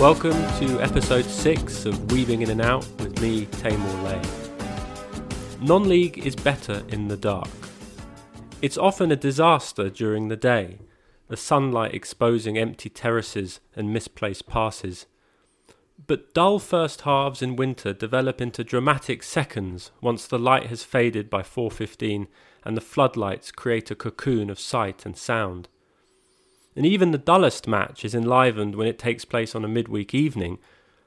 Welcome to episode 6 of Weaving In and Out with me, Taimur Lay. Non league is better in the dark. It's often a disaster during the day, the sunlight exposing empty terraces and misplaced passes. But dull first halves in winter develop into dramatic seconds once the light has faded by 4:15 and the floodlights create a cocoon of sight and sound and even the dullest match is enlivened when it takes place on a midweek evening,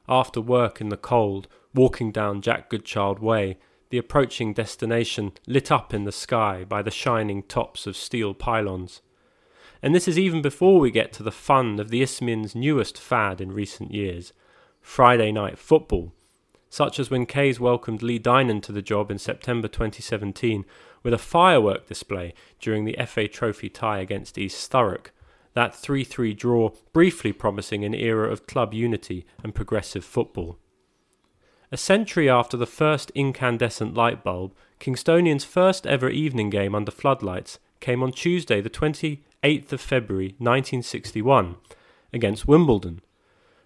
after work in the cold, walking down Jack Goodchild Way, the approaching destination lit up in the sky by the shining tops of steel pylons. And this is even before we get to the fun of the Isthmian's newest fad in recent years Friday night football, such as when Kays welcomed Lee Dynon to the job in September 2017 with a firework display during the FA Trophy tie against East Thurrock that 3 3 draw briefly promising an era of club unity and progressive football. A century after the first incandescent light bulb, Kingstonian's first ever evening game under floodlights came on Tuesday, the 28th of February 1961, against Wimbledon.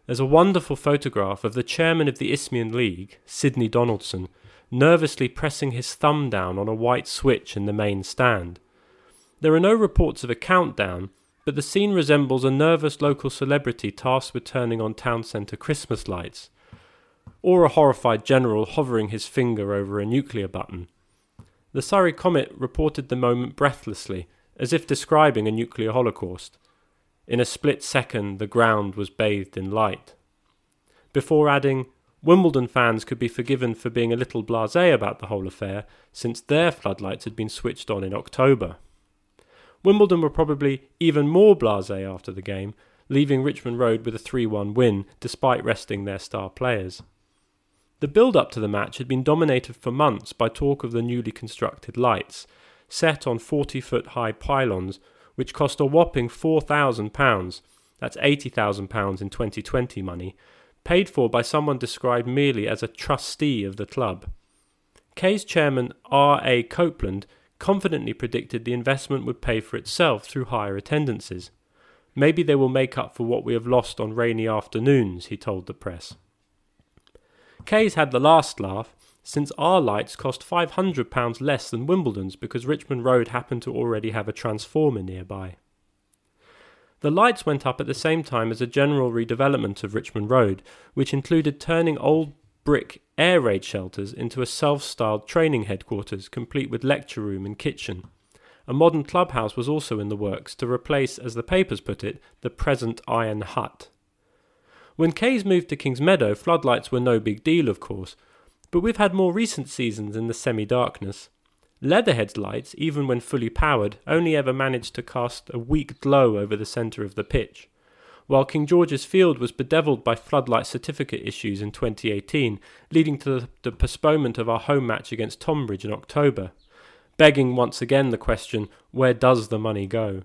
There's a wonderful photograph of the chairman of the Isthmian League, Sidney Donaldson, nervously pressing his thumb down on a white switch in the main stand. There are no reports of a countdown, but the scene resembles a nervous local celebrity tasked with turning on town centre Christmas lights, or a horrified general hovering his finger over a nuclear button. The Surrey Comet reported the moment breathlessly, as if describing a nuclear holocaust. In a split second, the ground was bathed in light. Before adding, Wimbledon fans could be forgiven for being a little blasé about the whole affair, since their floodlights had been switched on in October. Wimbledon were probably even more blasé after the game, leaving Richmond Road with a 3 1 win despite resting their star players. The build up to the match had been dominated for months by talk of the newly constructed lights, set on 40 foot high pylons, which cost a whopping £4,000, that's £80,000 in 2020 money, paid for by someone described merely as a trustee of the club. Kays chairman R. A. Copeland confidently predicted the investment would pay for itself through higher attendances. Maybe they will make up for what we have lost on rainy afternoons, he told the press. Kays had the last laugh, since our lights cost £500 less than Wimbledon's because Richmond Road happened to already have a transformer nearby. The lights went up at the same time as a general redevelopment of Richmond Road, which included turning old brick air raid shelters into a self styled training headquarters complete with lecture room and kitchen. A modern clubhouse was also in the works to replace, as the papers put it, the present iron hut. When Kays moved to King's Meadow, floodlights were no big deal, of course, but we've had more recent seasons in the semi darkness. Leatherhead's lights, even when fully powered, only ever managed to cast a weak glow over the centre of the pitch while King George's Field was bedeviled by floodlight certificate issues in 2018, leading to the, postponement of our home match against Tonbridge in October, begging once again the question where does the money go?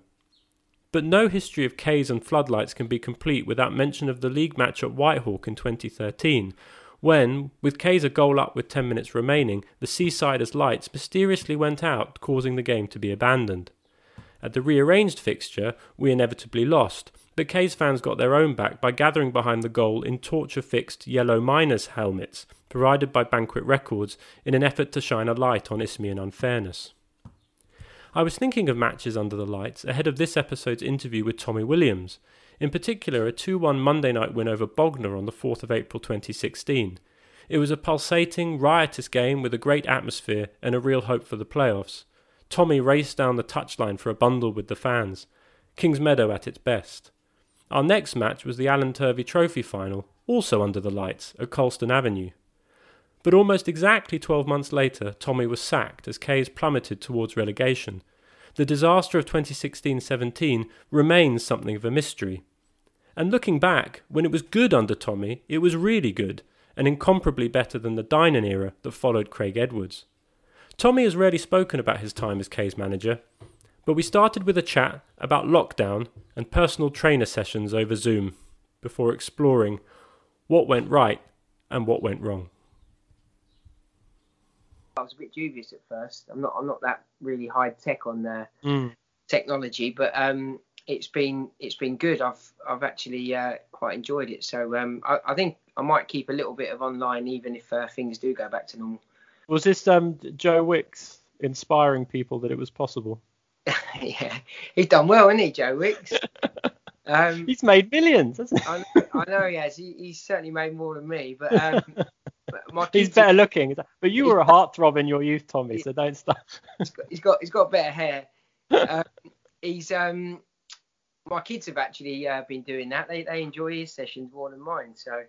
But no history of Kays and floodlights can be complete without mention of the league match at Whitehawk in 2013, when, with Kays a goal up with 10 minutes remaining, the Seasiders' lights mysteriously went out, causing the game to be abandoned. At the rearranged fixture, we inevitably lost, but Kays fans got their own back by gathering behind the goal in torture fixed yellow miners' helmets provided by Banquet Records in an effort to shine a light on Isthmian unfairness. I was thinking of matches under the lights ahead of this episode's interview with Tommy Williams, in particular a 2 1 Monday night win over Bognor on the 4th of April 2016. It was a pulsating, riotous game with a great atmosphere and a real hope for the playoffs. Tommy raced down the touchline for a bundle with the fans. King's Meadow at its best. Our next match was the Alan Turvey Trophy final, also under the lights, at Colston Avenue. But almost exactly 12 months later, Tommy was sacked as Kays plummeted towards relegation. The disaster of 2016 17 remains something of a mystery. And looking back, when it was good under Tommy, it was really good, and incomparably better than the Dynon era that followed Craig Edwards. Tommy has rarely spoken about his time as Kays manager, but we started with a chat about lockdown and personal trainer sessions over Zoom before exploring what went right and what went wrong. I was a bit dubious at first. I'm not. I'm not that really high tech on the mm. technology, but um, it's been it's been good. I've I've actually uh, quite enjoyed it. So um, I, I, think I might keep a little bit of online even if uh, things do go back to normal. Was this um, Joe Wicks inspiring people that it was possible? yeah, he's done well, hasn't he, Joe Wicks? Um, he's made millions, hasn't he? I know, I know he has. He, he's certainly made more than me, but, um, but he's better looking. But you were a heartthrob in your youth, Tommy, so don't stop. he's, got, he's got he's got better hair. Um, he's um my kids have actually uh, been doing that. They they enjoy his sessions more than mine. So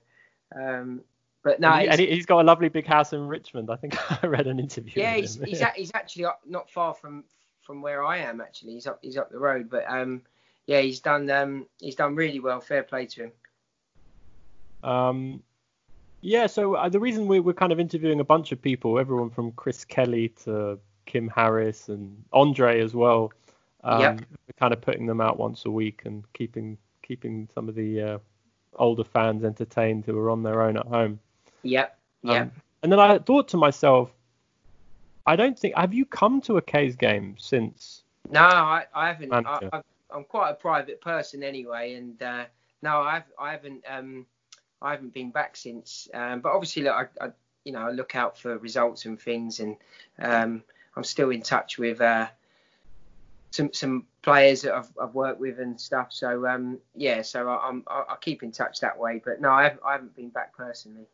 um, but no, and, he, has got a lovely big house in Richmond. I think I read an interview. Yeah, he's he's, a, he's, actually not far from from where I am. Actually, he's up he's up the road. But um, yeah, he's done um, he's done really well. Fair play to him. Um, yeah. So uh, the reason we, we're kind of interviewing a bunch of people, everyone from Chris Kelly to Kim Harris and Andre as well. Um, yep. We're kind of putting them out once a week and keeping keeping some of the uh, older fans entertained who are on their own at home. Yep. Yep. Um, and then I thought to myself, I don't think have you come to a K's game since? No, I, I haven't. I, am quite a private person anyway, and uh, no, I've I haven't um I haven't been back since. Um, but obviously, look, I, I, you know I look out for results and things, and um, I'm still in touch with uh, some some players that I've, I've worked with and stuff. So um, yeah, so I, I'm I, keep in touch that way. But no, I haven't, I haven't been back personally.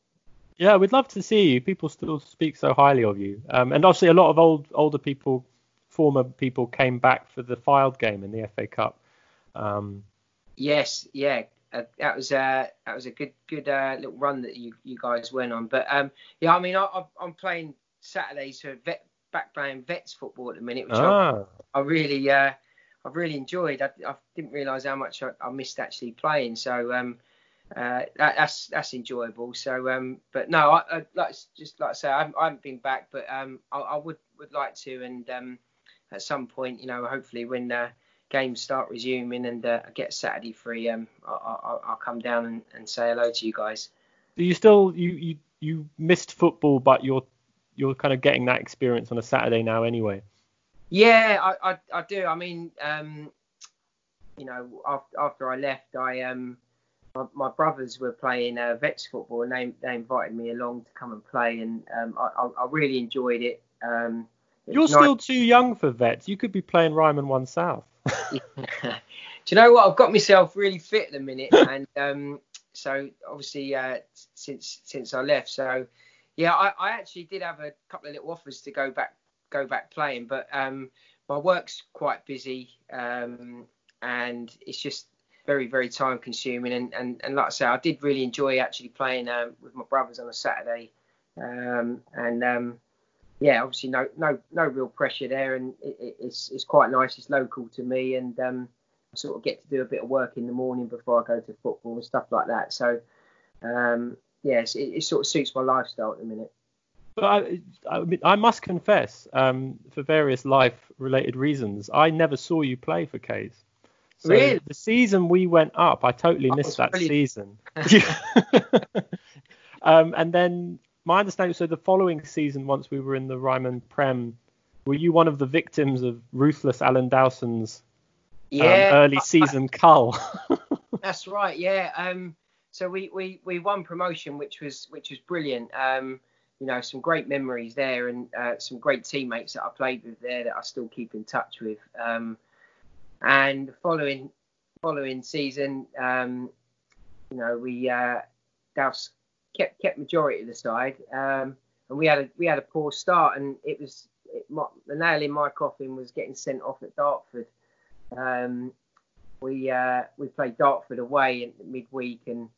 Yeah, we'd love to see you. People still speak so highly of you, um, and obviously a lot of old older people, former people, came back for the Fylde game in the FA Cup. Um, yes, yeah, uh, that was uh, that was a good good uh, little run that you you guys went on. But um, yeah, I mean, I, am playing Saturdays for vet, back playing vets football at the minute, which ah. I, I, really uh, I've really enjoyed. I, I didn't realise how much I, I, missed actually playing. So um, uh, that, that's that's enjoyable. So, um, but no, I, I like just like I say, I haven't, I haven't been back, but um, I, I, would would like to, and um, at some point, you know, hopefully when uh, games start resuming and uh, I get Saturday free, um, I, will come down and, and say hello to you guys. Do you still you you you missed football, but you're you're kind of getting that experience on a Saturday now anyway? Yeah, I I, I do. I mean, um, you know, after after I left, I um my, my brothers were playing uh, Vets football, and they they invited me along to come and play, and um, I, I really enjoyed it. Um, You're nice. still too young for Vets. You could be playing Ryman One South. Do you know what? I've got myself really fit at the minute, and um, so obviously uh, since since I left, so yeah, I, I actually did have a couple of little offers to go back go back playing, but um, my work's quite busy, um, and it's just very very time consuming. And, and and like I say I did really enjoy actually playing um, with my brothers on a Saturday. Um, and um, yeah obviously no no no real pressure there. And it, it's it's quite nice. It's local to me. And um, I sort of get to do a bit of work in the morning before I go to football and stuff like that. So um, yes it, it, sort of suits my lifestyle at the minute. But I, I, I must confess, um, for various life-related reasons, I never saw you play for K's. So really? the season we went up, I totally missed that season. um, and then my understanding, so the following season, once we were in the Ryman Prem, were you one of the victims of ruthless Alan Dowson's um, yeah, um, early season I, cull? that's right. Yeah. Um, so we, we, we won promotion, which was which was brilliant. Um, you know, some great memories there, and uh, some great teammates that I played with there that I still keep in touch with. Um, and following following season, um, you know, we uh, Douse kept kept majority of the side, um, and we had a we had a poor start, and it was it, my, the nail in my coffin was getting sent off at Dartford. Um, we uh, we played Dartford away in midweek, and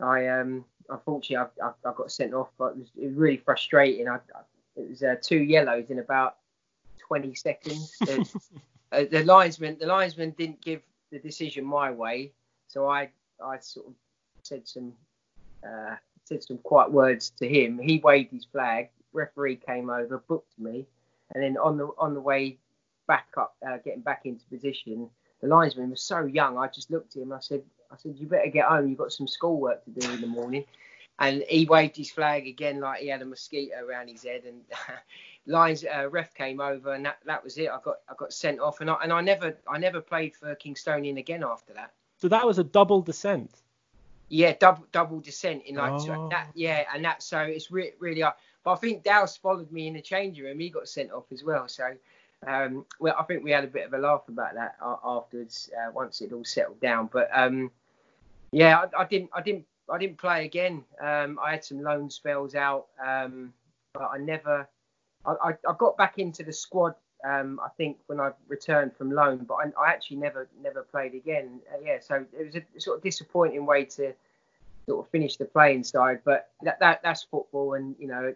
I um unfortunately I, I, I got sent off, but it was, it was really frustrating. I, I it was uh, two yellows in about 20 seconds. uh, the linesman the linesman didn't give the decision my way, so I I sort of said some uh, said some quiet words to him. He waved his flag. Referee came over, booked me, and then on the on the way back up, uh, getting back into position, the linesman was so young. I just looked at him. I said, I said, you better get home. You've got some schoolwork to do in the morning. And he waved his flag again like he had a mosquito around his head. And Lions uh, ref came over, and that, that was it. I got I got sent off, and I and I never I never played for Kingstonian again after that. So that was a double descent. Yeah, double double descent in like Oh. that. Yeah, and that so it's re- really hard. But I think Dowse followed me in the changing room. He got sent off as well. So, um, well, I think we had a bit of a laugh about that a- afterwards uh, once it all settled down. But um, yeah, I, I didn't, I didn't, I didn't play again. Um, I had some loan spells out, um, but I never. I, I, I got back into the squad. Um, I think when I returned from loan, but I, I actually never, never played again. Uh, yeah, so it was a sort of disappointing way to sort of finish the playing side. But that, that that's football, and you know,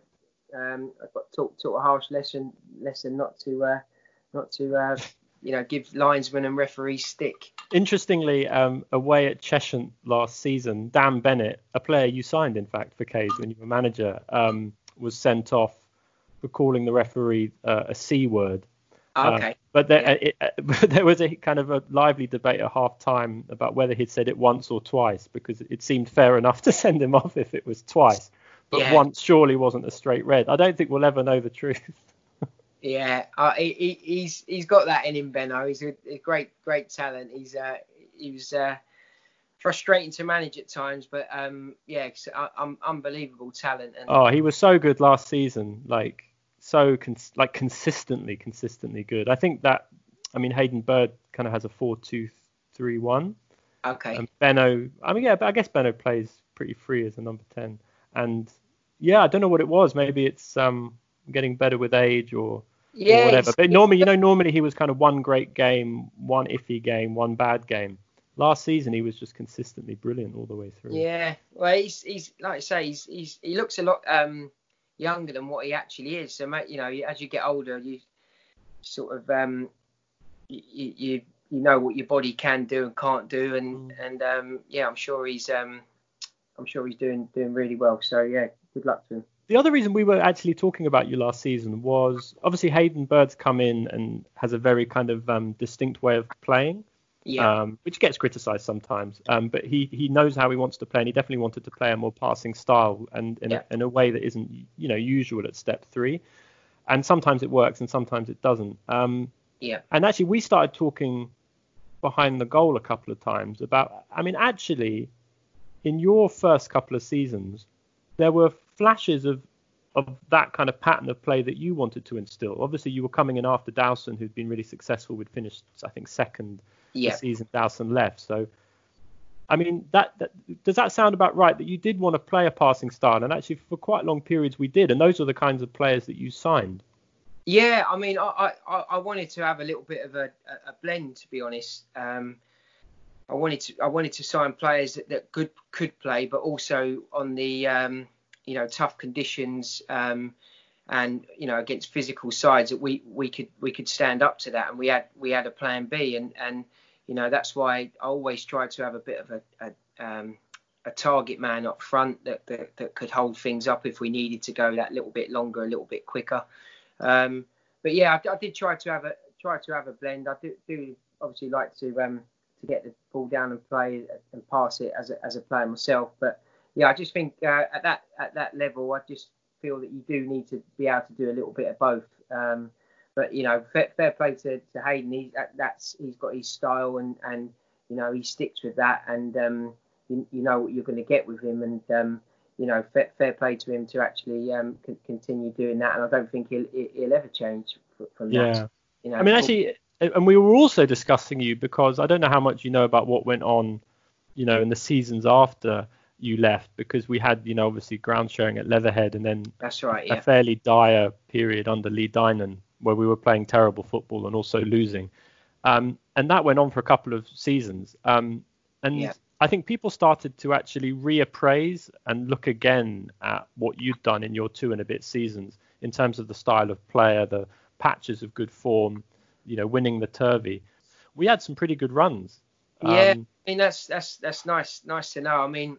um, I've got taught taught a harsh lesson lesson not to uh, not to uh, you know give linesmen and referees stick. Interestingly, um, away at Cheshunt last season, Dan Bennett, a player you signed in fact for K's when you were manager, um, was sent off for calling the referee uh, a c word. Uh, Okay. but there, Yeah. it, uh, there was a kind of a lively debate at half time about whether he'd said it once or twice because it seemed fair enough to send him off if it was twice. But Yeah. once surely wasn't a straight red. I don't think we'll ever know the truth. Yeah, uh, he, he, he's he's got that in him, Benno. He's a, a great great talent. He's uh, he was uh, frustrating to manage at times, but um, yeah, uh, um, unbelievable talent. And Oh, he was so good last season, like so cons- like consistently, consistently good. I think that, I mean, Hayden Bird kind of has a four-two-three-one. okay, And Benno, I mean, yeah, but I guess Benno plays pretty free as a number ten. And yeah, I don't know what it was. Maybe it's um getting better with age or yeah, whatever. But normally, you know, normally he was kind of one great game, one iffy game, one bad game. Last season he was just consistently brilliant all the way through. Yeah, well, he's he's like I say, he's he's he looks a lot um younger than what he actually is. So, mate, you know, as you get older, you sort of um you you you know what your body can do and can't do, and Mm. and um yeah, I'm sure he's um I'm sure he's doing doing really well. So yeah, good luck to him. The other reason we were actually talking about you last season was obviously Hayden Bird's come in and has a very kind of um, distinct way of playing, Yeah, um, which gets criticised sometimes. Um, but he he knows how he wants to play, and he definitely wanted to play a more passing style and in, Yeah. a, in a way that isn't you know usual at step three. And sometimes it works, and sometimes it doesn't. Um, yeah, and actually, we started talking behind the goal a couple of times about. I mean, actually, in your first couple of seasons, there were flashes of of that kind of pattern of play that you wanted to instill. Obviously, you were coming in after Dowson, who'd been really successful. We'd finished, I think, second yeah. the season Dowson left. So, I mean, that, that does that sound about right? That you did want to play a passing style, and actually, for quite long periods, we did. And those are the kinds of players that you signed. Yeah, I mean, I, I, I wanted to have a little bit of a, a blend, to be honest. Um, I wanted to I wanted to sign players that, that could could play, but also on the um, you know tough conditions um, and you know against physical sides that we, we could we could stand up to that, and we had we had a plan B, and and you know that's why I always try to have a bit of a, a um, a target man up front that, that that could hold things up if we needed to go that little bit longer, a little bit quicker. Um, but yeah, I, I did try to have a try to have a blend. I do, do obviously like to um, to get the ball down and play and pass it as a, as a player myself. But yeah, I just think uh, at that at that level, I just feel that you do need to be able to do a little bit of both. Um, but you know, fair, fair play to, to Hayden. He's that's he's got his style and and you know he sticks with that and um, you, you know what you're going to get with him and um, you know fair, fair play to him to actually um, c- continue doing that. And I don't think he'll he'll ever change from that. Yeah. You know, I mean, actually, and we were also discussing you because I don't know how much you know about what went on, you know, in the seasons after you left because we had, you know, obviously ground sharing at Leatherhead and then that's right. yeah. a fairly dire period under Lee Dynan where we were playing terrible football and also losing. Um, and that went on for a couple of seasons. Um, and Yeah. I think people started to actually reappraise and look again at what you'd done in your two and a bit seasons in terms of the style of player, the patches of good form, you know, winning the Turvey. We had some pretty good runs. Yeah. Um, I mean that's that's that's nice nice to know. I mean,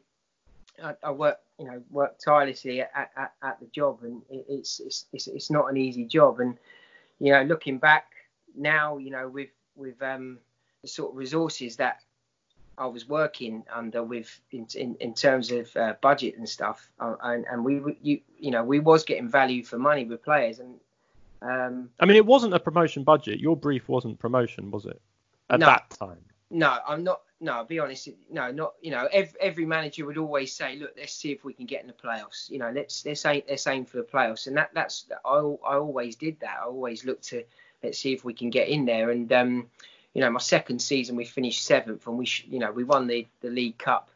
I, I work you know work tirelessly at, at, at the job, and it, it's, it's it's it's not an easy job. And you know, looking back now, you know, with with um, the sort of resources that I was working under with in in, in terms of uh, budget and stuff, uh, and and we you you know we was getting value for money with players, and um, I mean it wasn't a promotion budget. Your brief wasn't promotion, was it? At No. that time. no, I'm not. No, I'll be honest. No, not you know. Every, every manager would always say, look, let's see if we can get in the playoffs. You know, let's let's aim let's aim for the playoffs, and that that's I I always did that. I always looked to let's see if we can get in there, and um, you know, my second season we finished seventh, and we sh- you know we won the the league cup,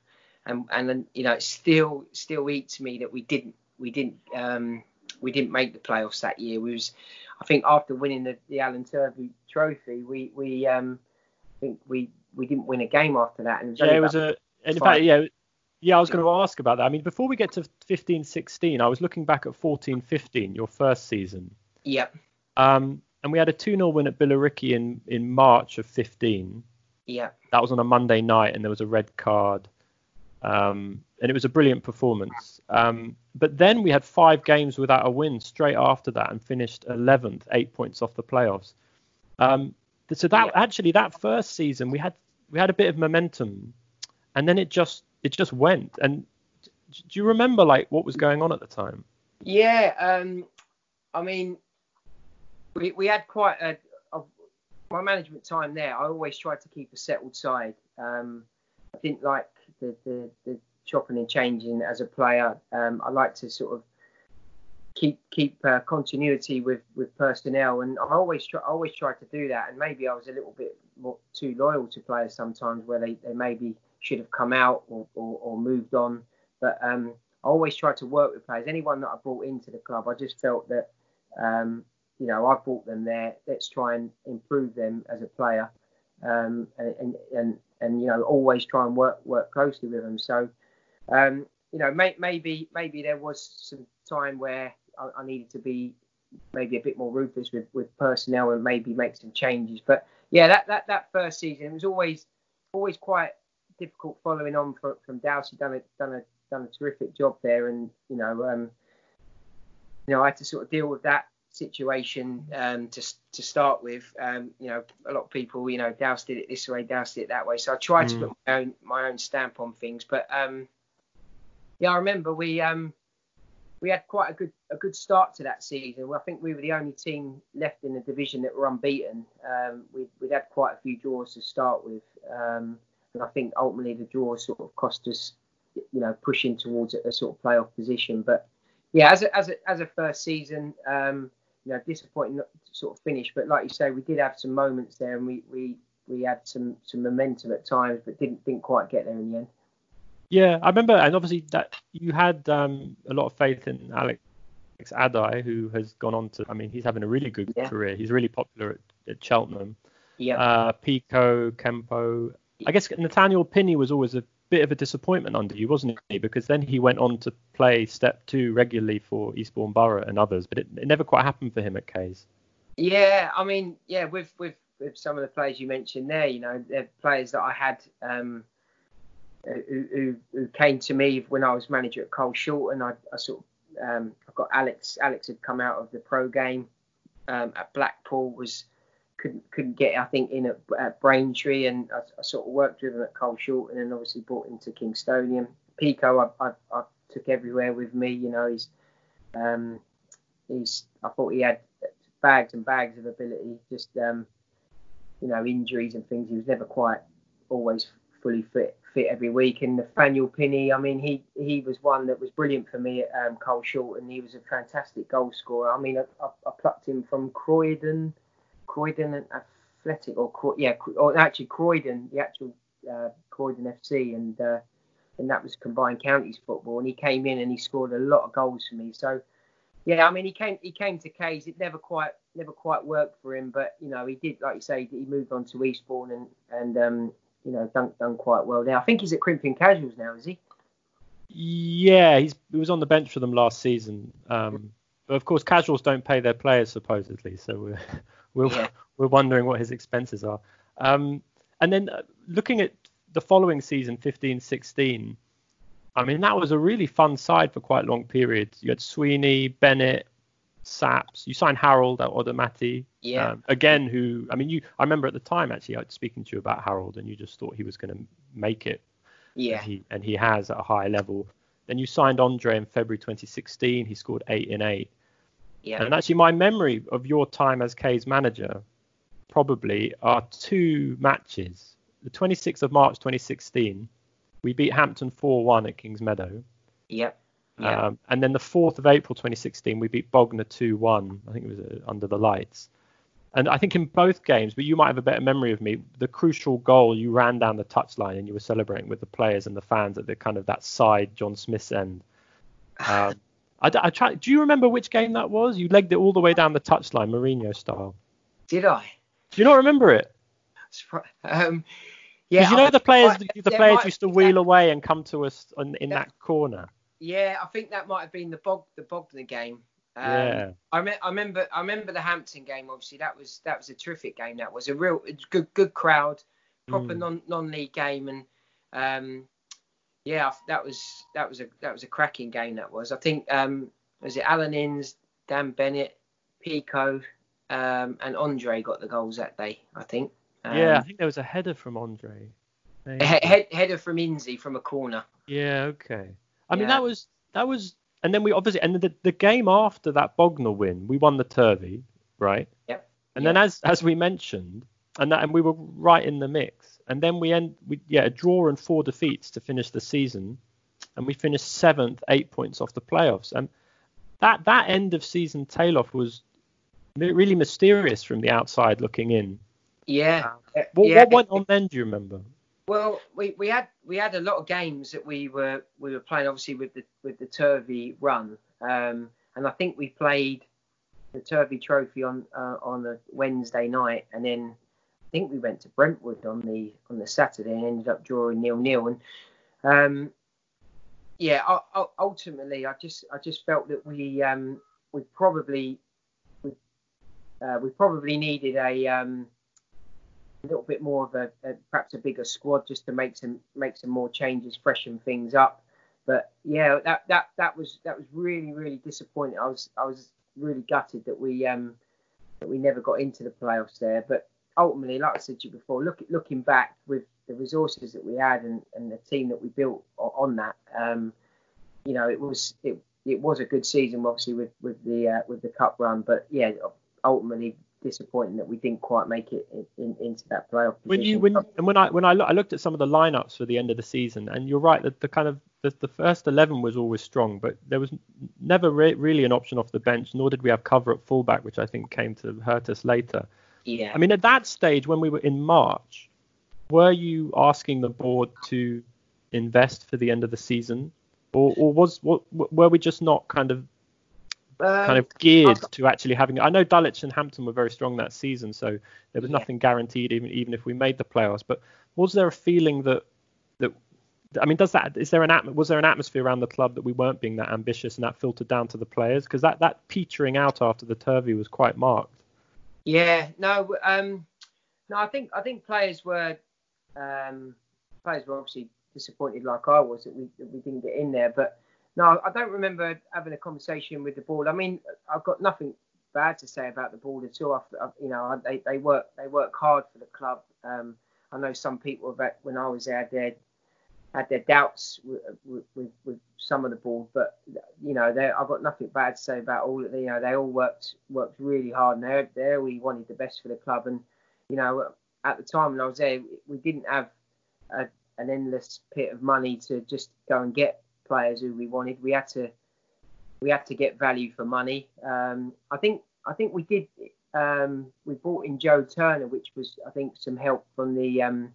and and then you know it still still eats me that we didn't we didn't um we didn't make the playoffs that year. We was I think after winning the, the Alan Turvey Trophy, we we um I think we we didn't win a game after that, and it was Yeah, it was a. In fact, yeah, yeah. I was going to ask about that. I mean, before we get to 15, 16, I was looking back at 14, 15, your first season. yeah Um, and we had a 2 0 win at Billericay in, in March of 15. yeah That was on a Monday night, and there was a red card. Um, and it was a brilliant performance. Um, but then we had five games without a win straight after that and finished 11th, eight points off the playoffs. Um, so that Yeah. actually that first season we had we had a bit of momentum, and then it just it just went. And do you remember like what was going on at the time? Yeah, um, I mean, we we had quite a, a my management time there. I always tried to keep a settled side. Um, I didn't like the, the the chopping and changing as a player. Um, I like to sort of keep keep uh, continuity with with personnel, and I always try always tried to do that. And maybe I was a little bit more too loyal to players sometimes, where they, they maybe should have come out or, or, or moved on. But um, I always try to work with players. Anyone that I brought into the club, I just felt that, um, you know, I brought them there. Let's try and improve them as a player, um, and, and and and you know, always try and work work closely with them. So, um, you know, may, maybe maybe there was some time where I, I needed to be maybe a bit more ruthless with, with personnel and maybe make some changes. But yeah, that, that, that first season it was always always quite difficult following on from from Dowsey. Done a done a done a terrific job there, and you know um, you know I had to sort of deal with that situation um, to to start with. Um, you know, a lot of people, you know, Douse did it this way, Douse did it that way. So I tried Mm. to put my own my own stamp on things. But um, yeah, I remember we um, we had quite a good a good start to that season. I think we were the only team left in the division that were unbeaten. Um, we we'd had quite a few draws to start with, um, and I think ultimately the draws sort of cost us, you know, pushing towards a, a sort of playoff position. But yeah, as a as a as a first season, um, you know, disappointing sort of finish. But like you say, we did have some moments there, and we we we had some some momentum at times, but didn't didn't quite get there in the end. Yeah, I remember, and obviously that you had um, a lot of faith in Alex Addai, who has gone on to. I mean, he's having a really good Yeah. career. He's really popular at, at Cheltenham. Yeah. Uh, Pico, Kempo. I guess Nathaniel Pinney was always a bit of a disappointment under you, wasn't he? Because then he went on to play step two regularly for Eastbourne Borough and others, but it, it never quite happened for him at K's. Yeah, I mean, yeah, with with with some of the players you mentioned there, you know, they're players that I had um, who, who came to me when I was manager at Cole Shorten. I, I sort of um, I've got Alex. Alex had come out of the pro game um, at Blackpool. Was couldn't couldn't get I think in at, at Braintree, and I, I sort of worked with him at Cole Shorten, and obviously brought him to Kingstonian. Pico, I, I, I took everywhere with me. You know, he's um, he's I thought he had bags and bags of ability. Just um, you know, injuries and things. He was never quite always fully fit fit every week. And Nathaniel Pinney, I mean, he he was one that was brilliant for me at um, Cole Shorten. He was a fantastic goal scorer. I mean, I, I, I plucked him from Croydon, Croydon Athletic, or yeah, or actually Croydon, the actual uh, Croydon FC, and uh, and that was combined counties football. And he came in and he scored a lot of goals for me. So yeah, I mean, he came he came to K's. It never quite never quite worked for him, but you know, he did like you say, he moved on to Eastbourne and and um, you know, done done quite well there. I think he's at Corinthian Casuals now, is he? Yeah, he's he was on the bench for them last season. Um, but of course, casuals don't pay their players supposedly, so we're we're, Yeah. we're wondering what his expenses are. Um, and then uh, looking at the following season, 15-16, I mean that was a really fun side for quite long periods. You had Sweeney, Bennett, Saps. You signed Harold Odametey. Yeah. Um, again, who I mean, you. I remember at the time actually I was speaking to you about Harold, and you just thought he was going to make it. Yeah. And he, and he has at a high level. Then you signed Andre in February 2016. He scored eight in eight. Yeah. And actually, my memory of your time as K's manager probably are two matches. The 26th of March 2016, we beat Hampton 4-1 at Kings Meadow. Yep. Yeah. Um, and then the 4th of April 2016, we beat Bognor 2-1. I think it was uh, under the lights. And I think in both games, but you might have a better memory of me, the crucial goal, you ran down the touchline and you were celebrating with the players and the fans at the kind of that side John Smith's end. Um, I, I try, do you remember which game that was? You legged it all the way down the touchline, Mourinho style. Did I? Do you not remember it? Um, yeah. You know I- the players, I- the players might- used to wheel away and come to us on, in That- that corner. Yeah, I think that might have been the Bog the Bognor game. Um, yeah. I, me- I remember I remember the Hampton game. Obviously, that was that was a terrific game. That was a real good good crowd, proper Mm. non non league game, and um, yeah, that was that was a that was a cracking game. That was. I think um, was it Alan Inns, Dan Bennett, Pico, um, and Andre got the goals that day. I think. Um, yeah, I think there was a header from Andre. a he- header from Inzi from a corner. Yeah, okay. I mean Yeah. that was that was and then we obviously and the the game after that Bognor win, we won the Turvey, right? Yep. And then as as we mentioned, and that and we were right in the mix. And then we end we yeah, a draw and four defeats to finish the season. And we finished seventh, eight points off the playoffs. And that that end of season tail off was really mysterious from the outside looking in. Yeah. What, yeah. what went on then? Do you remember? Well, we, we had we had a lot of games that we were we were playing obviously with the with the Turvey run, um, and I think we played the Turvey Trophy on uh, on a Wednesday night, and then I think we went to Brentwood on the on the Saturday and ended up drawing nil nil. And um, yeah, u- u- ultimately, I just I just felt that we um, we probably we, uh, we probably needed a um, a little bit more of a, a perhaps a bigger squad just to make some make some more changes, freshen things up. But yeah, that that that was that was really really disappointing. I was I was really gutted that we um that we never got into the playoffs there. But ultimately, like I said to you before, look looking back with the resources that we had and, and the team that we built on that, um, you know, it was it it was a good season, obviously with with the uh, with the cup run. But yeah, ultimately disappointing that we didn't quite make it in, in, into that playoff when you position. when and when I when I, look, I looked at some of the lineups for the end of the season, and you're right that the kind of the, the first eleven was always strong, but there was never re- really an option off the bench, nor did we have cover at fullback, which I think came to hurt us later. yeah, I mean, at that stage when we were in March, were you asking the board to invest for the end of the season, or, or was what, were we just not kind of Um, kind of geared I've- to actually having. I know Dulwich and Hampton were very strong that season, so there was Yeah. nothing guaranteed even even if we made the playoffs. But was there a feeling that that I mean, does that is there an atm- was there an atmosphere around the club that we weren't being that ambitious and that filtered down to the players? Because that that petering out after the Turvey was quite marked. Yeah, no, um, no, I think I think players were um, players were obviously disappointed, like I was, that we that we didn't get in there. But no, I don't remember having a conversation with the board. I mean, I've got nothing bad to say about the board at all. I, I, you know, they, they work they work hard for the club. Um, I know some people have, when I was there, their had their doubts with, with, with, some of the board, but you know, they, I've got nothing bad to say about all. You know, they all worked worked really hard, and they they really wanted the best for the club. And you know, at the time when I was there, we didn't have a, an endless pit of money to just go and get players who we wanted. We had to we had to get value for money. Um, I think I think we did. Um, we brought in Joe Turner, which was I think some help from the um,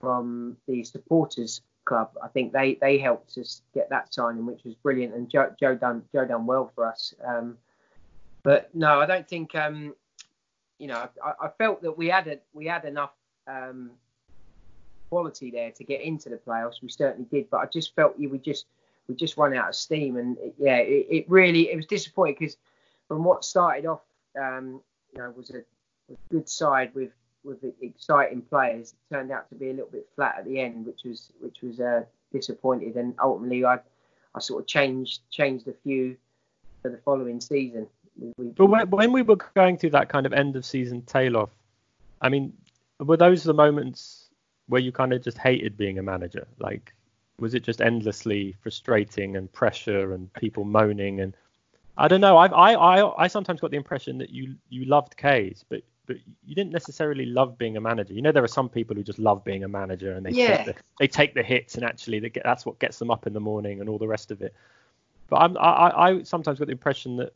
from the supporters club. I think they they helped us get that signing, which was brilliant. And Joe, Joe done Joe done well for us. Um, but no, I don't think. Um, you know, I, I felt that we had a, we had enough um, quality there to get into the playoffs. We certainly did, but I just felt we just we just run out of steam, and it, yeah, it, it really it was disappointing because from what started off, um, you know, was a, a good side with with exciting players. It turned out to be a little bit flat at the end, which was which was uh, disappointed. And ultimately, I I sort of changed changed a few for the following season. but when, when we were going through that kind of end of season tail off, I mean, were those the moments where you kind of just hated being a manager? Like, was it just endlessly frustrating and pressure and people moaning and I don't know. I I I, I sometimes got the impression that you you loved K's, but but you didn't necessarily love being a manager. You know, there are some people who just love being a manager and they Yeah. take the, they take the hits and actually get, that's what gets them up in the morning and all the rest of it. But I'm, I I I sometimes got the impression that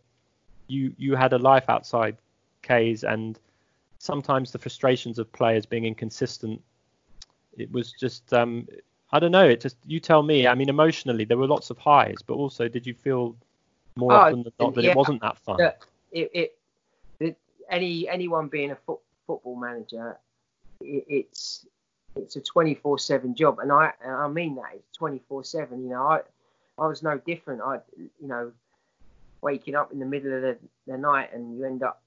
you you had a life outside K's and sometimes the frustrations of players being inconsistent. It was just um I don't know. It just you tell me. I mean, emotionally there were lots of highs, but also did you feel more Oh, often than not that yeah. it wasn't that fun? It, it, it any anyone being a foot, football manager, it, it's it's a 24/7 job, and I and I mean that it's 24/7. You know, I I was no different. I you know waking up in the middle of the, the night and you end up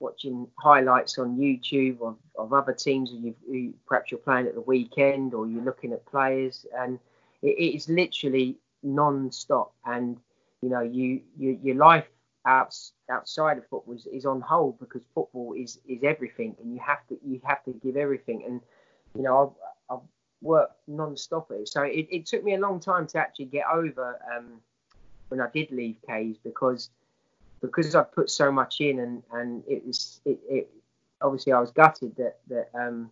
watching highlights on YouTube of, of other teams who, you, perhaps you're playing at the weekend or you're looking at players and it, it is literally non-stop and you know you, you your life outs, outside of football is, is on hold because football is is everything and you have to you have to give everything and you know I've, I've worked non-stop at it. So it, it took me a long time to actually get over um, when I did leave K's because because I put so much in and and it was it, it obviously I was gutted that that um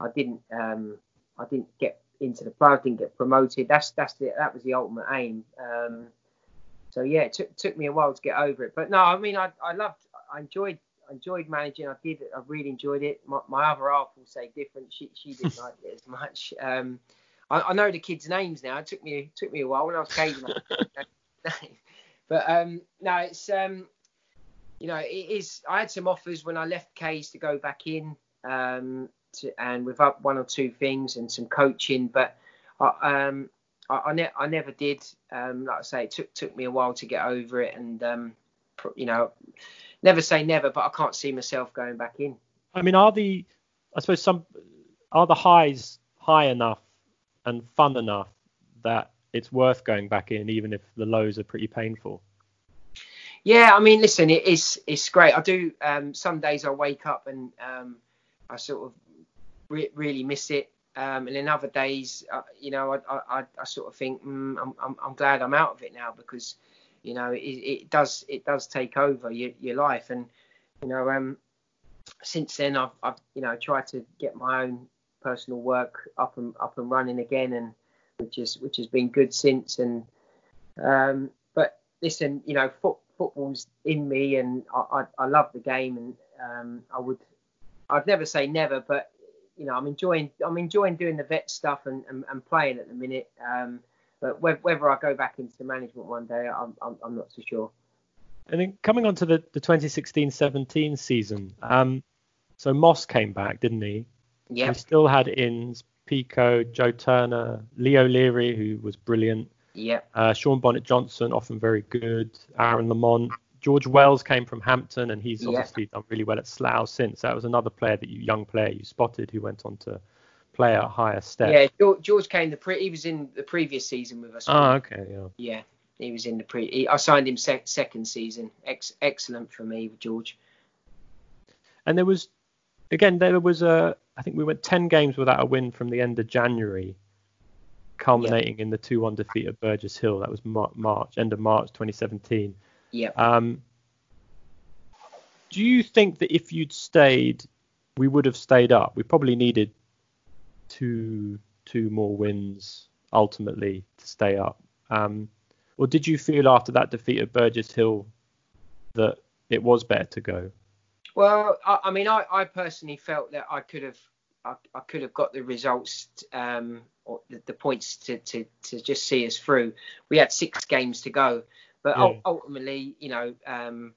I didn't um I didn't get into the play I didn't get promoted. That's that's the that was the ultimate aim. Um so yeah it took took me a while to get over it. But no I mean I I loved I enjoyed I enjoyed managing. I did I really enjoyed it. My, my other half will say different. She she didn't like it as much. Um I, I know the kids names now. It took me took me a while. When I was caging but um, no, it's um, you know, it is. I had some offers when I left Kays to go back in, um, to, and with up one or two things and some coaching, but I, um, I, I, ne- I never did. Um, like I say, it took took me a while to get over it, and um, you know, never say never, but I can't see myself going back in. I mean, are the I suppose some are the highs high enough and fun enough that it's worth going back in, even if the lows are pretty painful. Yeah, I mean, listen, it is it's great. I do. Um, some days I wake up and um, I sort of re- really miss it, um, and then other days, uh, you know, I, I, I sort of think mm, I'm, I'm I'm glad I'm out of it now because, you know, it, it does it does take over your, your life, and you know, um, since then I've, I've you know tried to get my own personal work up and up and running again, and which is which has been good since, and um, but listen, you know, foot, football's in me, and I, I, I love the game, and um, I would, I'd never say never, but you know, I'm enjoying, I'm enjoying doing the vet stuff and, and, and playing at the minute. Um, but whether, I go back into management one day, I'm, I'm, I'm not so sure. And then coming on to the, the 2016-17 season, um, so Moss came back, didn't he? Yeah, We still had Inns, Pico, Joe Turner, Leo Leary, who was brilliant, yeah, uh, Sean Bonnet Johnson, often very good, Aaron Lamont. George Wells came from Hampton, and he's Yeah. obviously done really well at Slough since. That was another player that you, young player you spotted who went on to play at a higher step. yeah. George, George came the pre, he was in the previous season with us. Oh, okay, yeah. Yeah, he was in the pre. He, I signed him sec- second season. Ex- excellent for me, George. And there was, again, there was a, I think we went 10 games without a win from the end of January, culminating in the 2 1 defeat at Burgess Hill. That was March, end of March 2017. Yeah. Um, do you think that if you'd stayed, we would have stayed up? We probably needed two two more wins ultimately to stay up. Um, or did you feel after that defeat at Burgess Hill that it was better to go? Well, I, I mean, I, I personally felt that I could have, I, I could have got the results, um, or the, the points to, to, to just see us through. We had six games to go, but Yeah. ultimately, you know, um,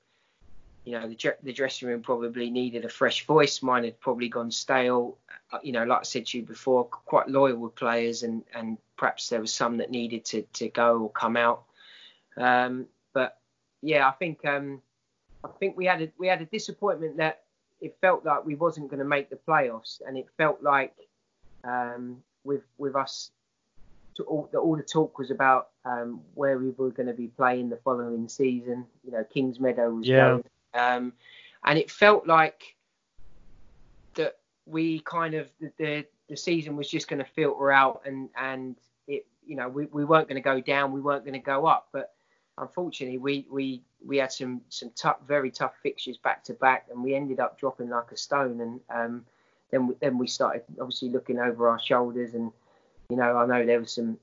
you know, the, the dressing room probably needed a fresh voice. Mine had probably gone stale. Uh, You know, like I said to you before, quite loyal with players, and and perhaps there was some that needed to to go or come out. Um, but yeah, I think um, I think we had a we had a disappointment that it felt like we wasn't going to make the playoffs, and it felt like um, with with us all, all the talk was about um, where we were going to be playing the following season. You know, Kingsmeadow was Yeah. going, um, and it felt like that we kind of the the, the season was just going to filter out, and and it you know we, we weren't going to go down, we weren't going to go up, but unfortunately we we we had some some tough, very tough fixtures back to back, and we ended up dropping like a stone, and um, then we, then we started obviously looking over our shoulders, and you know I know there was some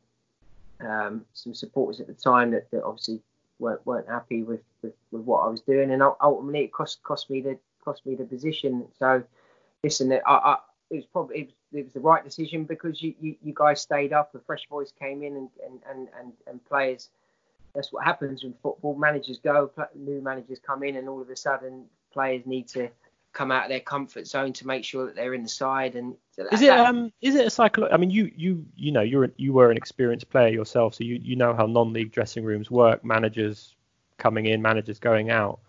um, some supporters at the time that, that obviously weren't weren't happy with, with, with what I was doing, and ultimately it cost cost me the cost me the position. So listen, I, I it was probably it was, it was the right decision because you, you, you guys stayed up, a fresh voice came in, and, and, and, and players. That's what happens when football. Managers go, new managers come in, and all of a sudden players need to come out of their comfort zone to make sure that they're in the side. And so Is it that- um is it a psychological? I mean, you you you know you're you were an experienced player yourself, so you you know how non-league dressing rooms work. Managers coming in, managers going out.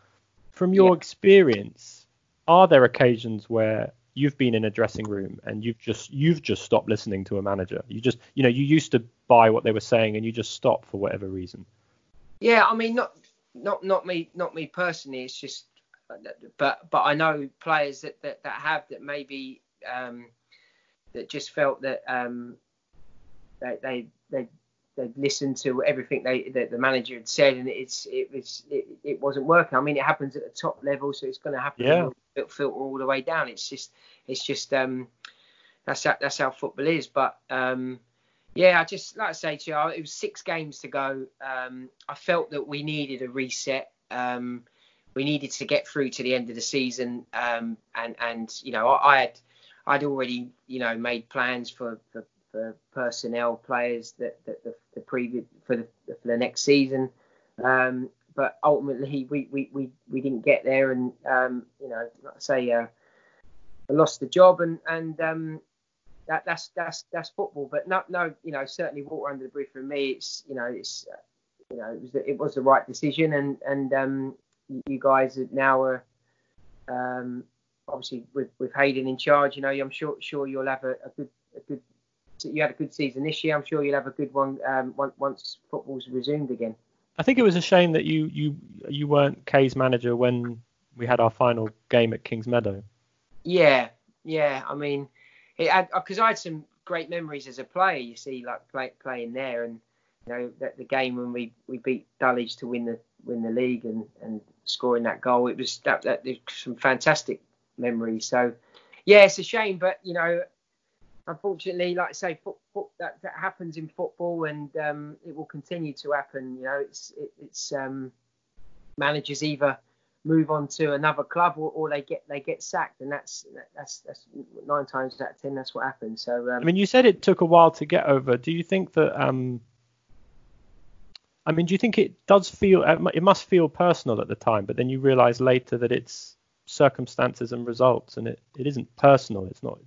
From your Yeah. experience, are there occasions where you've been in a dressing room and you've just you've just stopped listening to a manager? You just you know you used to buy what they were saying and you just stopped for whatever reason. Yeah, I mean, not not not me, not me personally. It's just, but but I know players that that, that have that maybe um, that just felt that um, they they they they listened to everything they that the manager had said, and it's it was it, it wasn't working. I mean, it happens at the top level, so it's going to happen. Yeah. It'll filter all the way down. It's just it's just um that's how, that's how football is. But um yeah, I just like I say to you, it was six games to go. Um, I felt that we needed a reset. Um, we needed to get through to the end of the season, um, and and you know I, I had I'd already you know made plans for for, for personnel players that, that the, the previous for the for the next season. Um, but ultimately we, we, we, we didn't get there, and um, you know like I say uh, I lost the job, and and um, that that's that's that's football. But no no you know certainly water under the bridge for me. It's you know it's uh, you know it was the, it was the right decision, and and um, you- guys now are um, obviously with with Hayden in charge. You know I'm sure sure you'll have a, a good a good you had a good season this year. I'm sure you'll have a good one um, once once football's resumed again. I think it was a shame that you you you weren't K's manager when we had our final game at Kings Meadow. Yeah, yeah. I mean, it because I had some great memories as a player. You see, like play, playing there, and you know that the game when we, we beat Dulwich to win the win the league and, and scoring that goal. It was that that some fantastic memories. So yeah, it's a shame, but you know, unfortunately, like I say, foot, foot, that that happens in football, and um, it will continue to happen. You know, it's it, it's um, managers either move on to another club or, or they get they get sacked and that's that's that's nine times out of ten that's what happens so um, I mean, you said it took a while to get over. Do you think that? Um, I mean, do you think it does feel? It must feel personal at the time, but then you realise later that it's circumstances and results, and it, it isn't personal. It's not.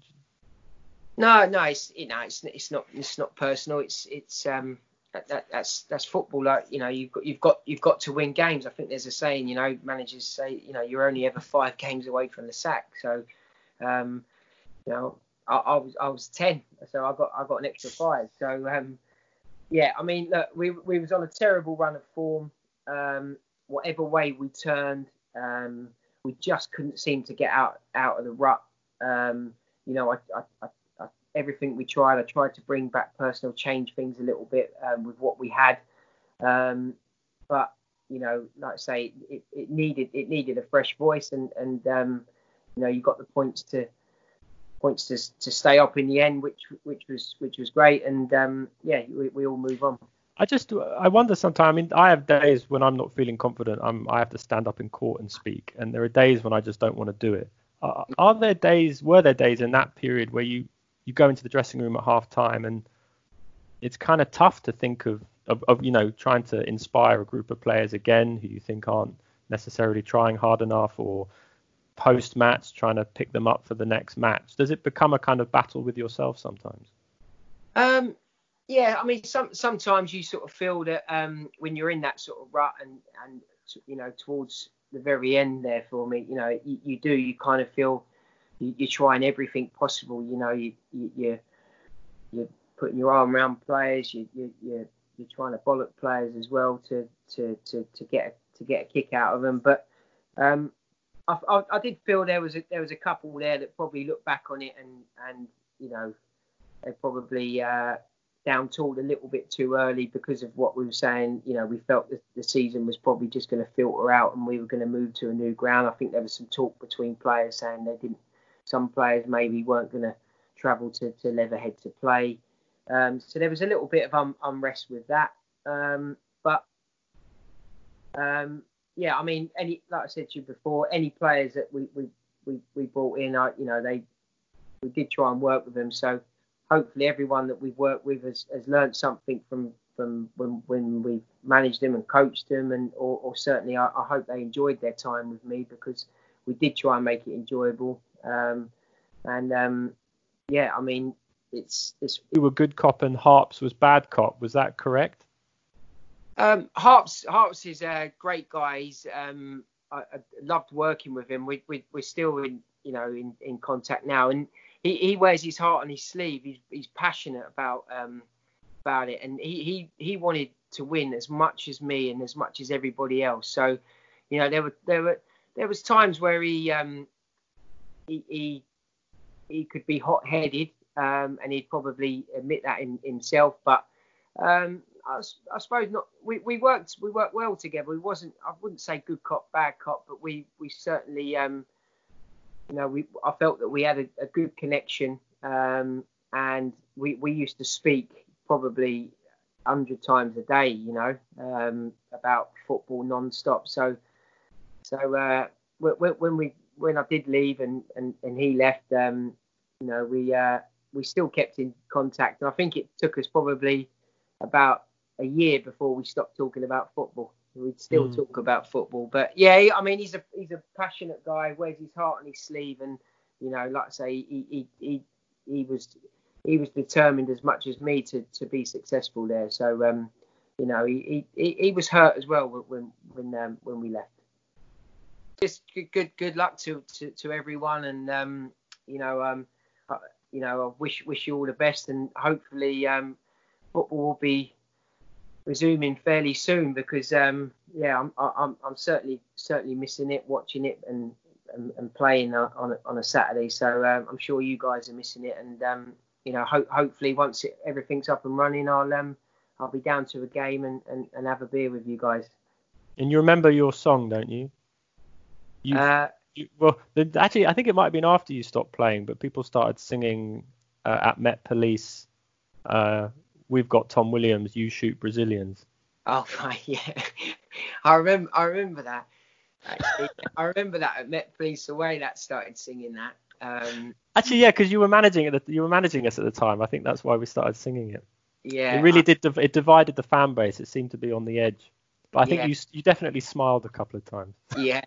no no it's you know it's it's not it's not personal it's it's um that, that, that's that's football like you know you've got you've got you've got to win games i think there's a saying you know managers say you know you're only ever five games away from the sack so um you know I, I was I was ten, so I got I got an extra five. So um, yeah, I mean, look, we we was on a terrible run of form. Um, whatever way we turned, um, we just couldn't seem to get out out of the rut. Um, you know, I, I, I, everything we tried, I tried to bring back personal, change things a little bit um, with what we had. Um, but you know, like I say, it, it needed it needed a fresh voice, and and um, you know, you got the points to points to, to stay up in the end, which which was which was great, and um, yeah, we, we all move on. I just I wonder sometimes. I mean, I have days when I'm not feeling confident. I'm I have to stand up in court and speak, and there are days when I just don't want to do it. Are, are there days? Were there days in that period where you you go into the dressing room at half time and it's kind of tough to think of, of of you know trying to inspire a group of players again who you think aren't necessarily trying hard enough or post match trying to pick them up for the next match. Does it become a kind of battle with yourself sometimes? Um, yeah, I mean, some sometimes you sort of feel that um, when you're in that sort of rut and and you know towards the very end there for me, you know, you, you do you kind of feel you, you're trying everything possible. You know, you, you you're you're putting your arm around players. You, you, you're, you're trying to bollock players as well to, to, to, to get to get a kick out of them. But um, I, I, I, did feel there was a, there was a couple there that probably looked back on it and and you know they probably uh, down tooled a little bit too early because of what we were saying. You know, we felt that the season was probably just going to filter out and we were going to move to a new ground. I think there was some talk between players saying they didn't. Some players maybe weren't going to travel to, to Leatherhead to play. Um, so there was a little bit of un- unrest with that. Um, but um, yeah, I mean, any like I said to you before, any players that we we, we, we brought in, I, you know, they we did try and work with them. So hopefully everyone that we've worked with has, has learned something from from when when we managed them and coached them, and or, or certainly I, I, hope they enjoyed their time with me because we did try and make it enjoyable. Um, and um, yeah, I mean, it's it's. You were good cop and Harps was bad cop. Was that correct? Um, Harps Harps is a great guy. He's um, I, I loved working with him. We, we we're still in you know in, in contact now, and he, he wears his heart on his sleeve. He's he's passionate about um about it, and he he he wanted to win as much as me and as much as everybody else. So, you know, there were there were there was times where he um he he, he could be hot headed, um, and he'd probably admit that in himself, but um I, I, suppose not. We, we worked we worked well together. We wasn't I wouldn't say good cop bad cop, but we we certainly um you know, we I felt that we had a, a good connection, um, and we we used to speak probably hundred times a day, you know, um, about football non-stop. So, so uh, when we when I did leave and and, and he left, um, you know, we uh, we still kept in contact, and I think it took us probably about a year before we stopped talking about football. We'd still mm. talk about football, but yeah, I mean, he's a he's a passionate guy. Wears his heart on his sleeve, and you know, like I say, he he he, he was he was determined as much as me to to be successful there. So um, you know, he he, he was hurt as well when when um, when we left. Just good good, good luck to, to to everyone, and um, you know um, you know, I wish wish you all the best, and hopefully um, football will be resuming fairly soon because um, yeah, I'm, I'm I'm certainly certainly missing it, watching it and and, and playing on a, on a Saturday. So um, I'm sure you guys are missing it, and um, you know, ho- hopefully once it, everything's up and running, I'll um I'll be down to a game and, and, and have a beer with you guys. And you remember your song, don't you? You, uh, you well, the, actually, I think it might have been after you stopped playing, but people started singing uh, at Met Police. Uh, we've got Tom Williams, you shoot Brazilians. Oh right, yeah. I remember I remember that. Actually, I remember that at Met Police away that started singing that. Um, Actually, yeah, because you were managing it. You were managing us at the time. I think that's why we started singing it. Yeah. It really I, did. It divided the fan base. It seemed to be on the edge. But I think yeah. you you definitely smiled a couple of times. Yeah.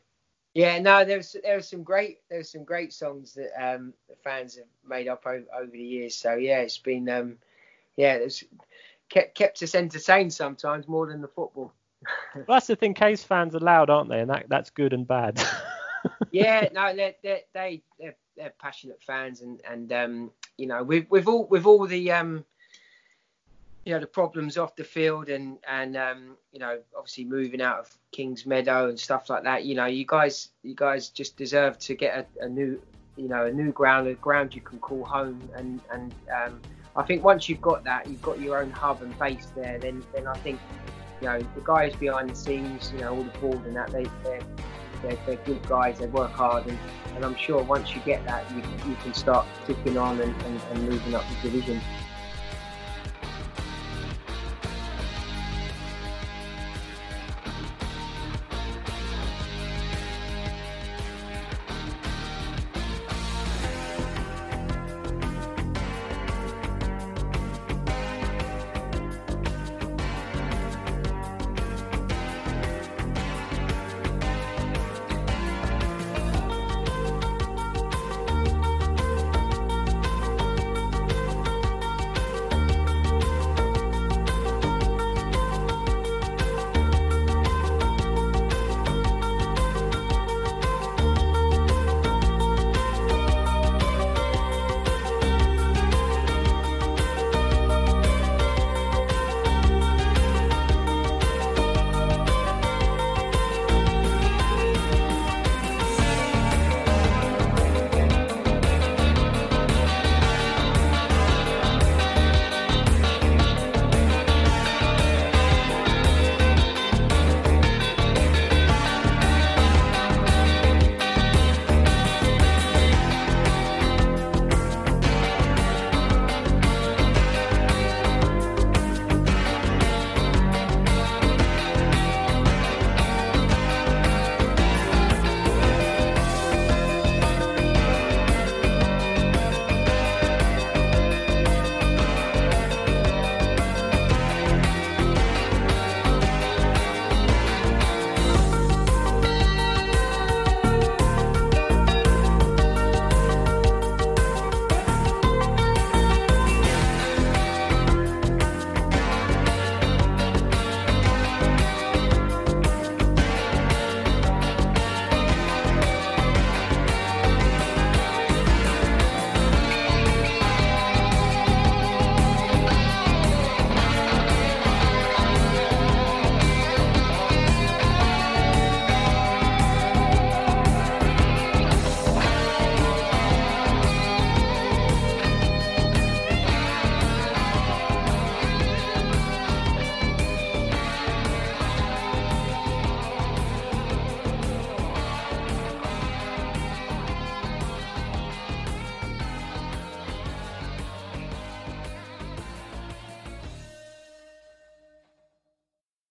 Yeah, no, there's there's some great there's some great songs that um the fans have made up over, over the years. So yeah, it's been um yeah, it's kept kept us entertained sometimes more than the football. well, that's the thing. K's fans are loud, aren't they? And that that's good and bad. yeah, no, they're, they're, they they're, they're passionate fans, and and um, you know, with with all with all the um, you know, the problems off the field, and and um, you know, obviously moving out of Kings Meadow and stuff like that. You know, you guys you guys just deserve to get a, a new you know a new ground, a ground you can call home, and and um, I think once you've got that, you've got your own hub and base there. Then, then I think you know the guys behind the scenes, you know, all the board and that, they they're, they're, they're good guys. They work hard, and, and I'm sure once you get that, you you can start ticking on and, and, and moving up the division.